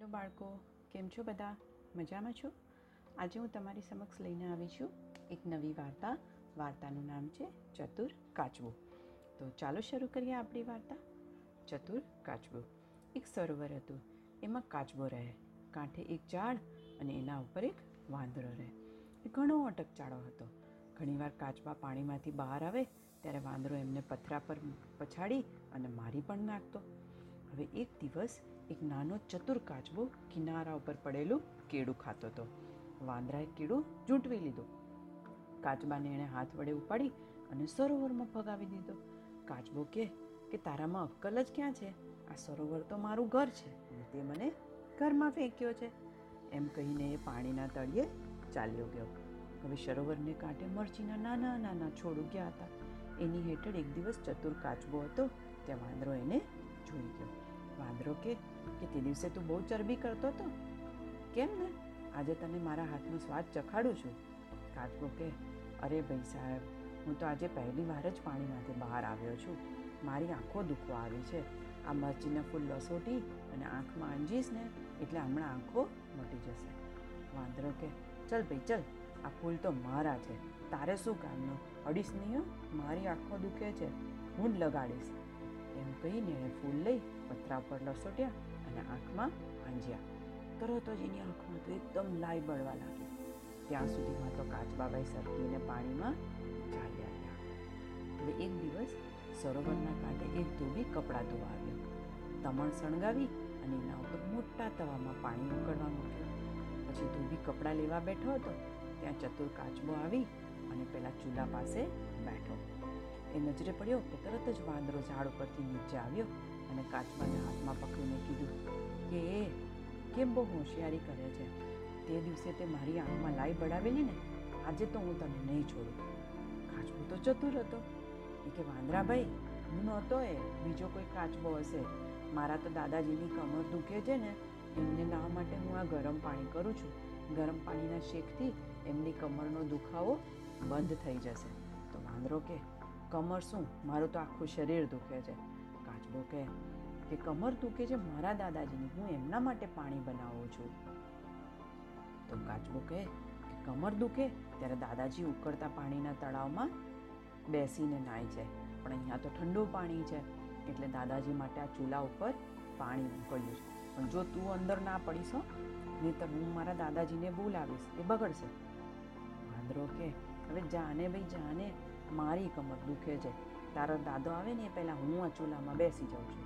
Hello બાળકો, કેમ છો બધા? મજામાં છો? આજે હું તમારી સમક્ષ લઈને આવી છું એક નવી વાર્તા. વાર્તાનું નામ છે ચતુર કાચબો. તો ચાલો શરૂ કરીએ આપણી વાર્તા. ચતુર કાચબો. એક સરોવર હતું. એમાં કાચબો રહે. કાંઠે એક ઝાડ અને એના ઉપર એક વાંદરો રહે. એ ઘણો અટકચાળો હતો. ઘણીવાર કાચબા પાણીમાંથી બહાર આવે ત્યારે વાંદરો એમને પથરા પર પછાડી અને મારી પણ નાખતો. હવે એક દિવસ એક નાનો ચતુર કાચબો કિનારા ઉપર પડેલું કેળું ખાતો હતો. વાંદરાએ કેળું ઝૂંટવી લીધું. કાચબાને એણે હાથ વડે ઉપાડી અને સરોવરમાં ભગાવી દીધો. કાચબો કે કે, તારામાં અક્કલ જ ક્યાં છે? આ સરોવર તો મારું ઘર છે અને તે મને ઘરમાં ફેંક્યો છે. એમ કહીને એ પાણીના તળિયે ચાલ્યો ગયો. હવે સરોવરને કાંઠે મરચીના નાના નાના છોડ ઉગ્યા હતા. એની હેઠળ એક દિવસ ચતુર કાચબો હતો. ત્યાં વાંદરો એને વાંદરો કે કે તે દિવસે તું બહુ ચરબી કરતો હતો કેમ ને? આજે તને મારા હાથનો સ્વાદ ચખાડું છું. કાચબો કે, અરે ભાઈ સાહેબ, હું તો આજે પહેલી વાર જ પાણીમાંથી બહાર આવ્યો છું. મારી આંખો દુખવા આવી છે. આ મરચીના ફૂલ લસોટી અને આંખમાં આંજીશ ને એટલે હમણાં આંખો મટી જશે. વાંદરો કે, ચલ ભાઈ, ચલ. આ ફૂલ તો મારા છે. તારે શું કામનું? અડીશ નહીં? મારી આંખો દુખે છે. હું જ લગાડીશ. કહીને એણે ફૂલ લઈ પથરા પર લસોટ્યા અને આંખમાં આંજ્યા. તરત જ એની આંખમાં તો એકદમ લાઈ બળવા લાગી. ત્યાં સુધીમાં તો કાચબાબાઈ સરકીને પાણીમાં ચાલી આવ્યા હવે એક દિવસ સરોવરના કાંઠે એક ધોબી કપડાં ધોવા આવ્યો. તમણ સણગાવી અને એના ઉપર મોટા તવામાં પાણી ઉકળવા મૂક્યું. પછી ધોબી કપડાં લેવા બેઠો હતો. ત્યાં ચતુર કાચબો આવી અને પેલા ચૂલા પાસે બેઠો. એ નજરે પડ્યો કે તરત જ વાંદરો ઝાડ ઉપરથી નીચે આવ્યો અને કાચબાને હાથમાં પકડીને કીધું, કે એ કેમ બહુ હોશિયારી કરે છે? તે દિવસે તે મારી આંખમાં લાઈ બળાવેલી ને, આજે તો હું તને નહીં છોડું. કાચબો તો ચતુર હતો એ કે વાંદરાભાઈ હું નહોતો એ, બીજો કોઈ કાચબો હશે. મારા તો દાદાજીની કમર દુખે છે ને, એમને નાવા માટે હું આ ગરમ પાણી કરું છું. ગરમ પાણીના શેકથી એમની કમરનો દુખાવો બંધ થઈ જશે. તો વાંદરો કે કમર શું? મારું તો આખું શરીર દુખે છે. કાચબો કે કે, કમર દુખે છે મારા દાદાજીની. હું એમના માટે પાણી બનાવું છું. તો કાચબો કહે કે, કમર દુખે? ત્યારે દાદાજી ઉકળતા પાણીના તળાવમાં બેસીને નાય છે પણ અહીંયા તો ઠંડુ પાણી છે. એટલે દાદાજી માટે આ ચૂલા ઉપર પાણી મોકલ્યું છે. પણ જો તું અંદર ના પડીશો નહીં તો હું મારા દાદાજીને બોલાવીશ. એ બગડશે. વાંદરો કે હવે જાને ભાઈ, જાને. મારી કમર દુખે છે. તારો દાદો આવે ને એ પહેલાં હું આ ચૂલામાં બેસી જાઉં છું.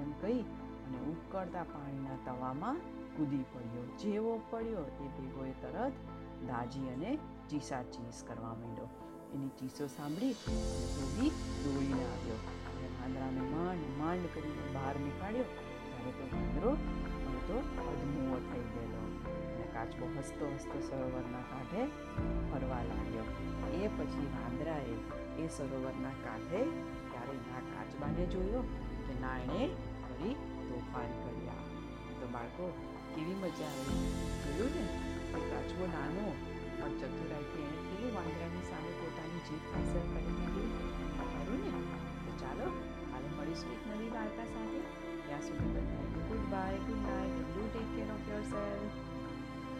એમ કહી અને ઉકળતા પાણીના તવામાં કૂદી પડ્યો. જેવો પડ્યો એ ભેગો એ તરત દાજી અને ચીસા ચીસ કરવા માંડ્યો. એની ચીસો સાંભળી ધોબી દોડીને આવ્યો. અને વાંદરાને માંડ માંડ કરીને બહાર નીકાળ્યો, ત્યારે તો વાંદરો તો અધમુઓ થઈ ગયેલો. અને કાચબો હસતો હસતો સરોવરના કાંઠે ફરવા લાગ્યો. એ પછી વાંદરાએ એ સરોવરના કાંઠે ત્યારે ના કાચબાને જોયો કે ના એણે ફરી તોફાન કર્યા. તો બાળકો, કેવી મજા આવી? જોયું ને? કે કાચબો નાનો પણ ચતુરાઈથી એણે કેવી વાંદરાની સામે પોતાની જીત હાંસલ કરી દીધી ખરું ને? તો ચાલો, કાલે મળીશું એક નવી વાર્તા સાથે. goodbye, good night, and do take care of yourself.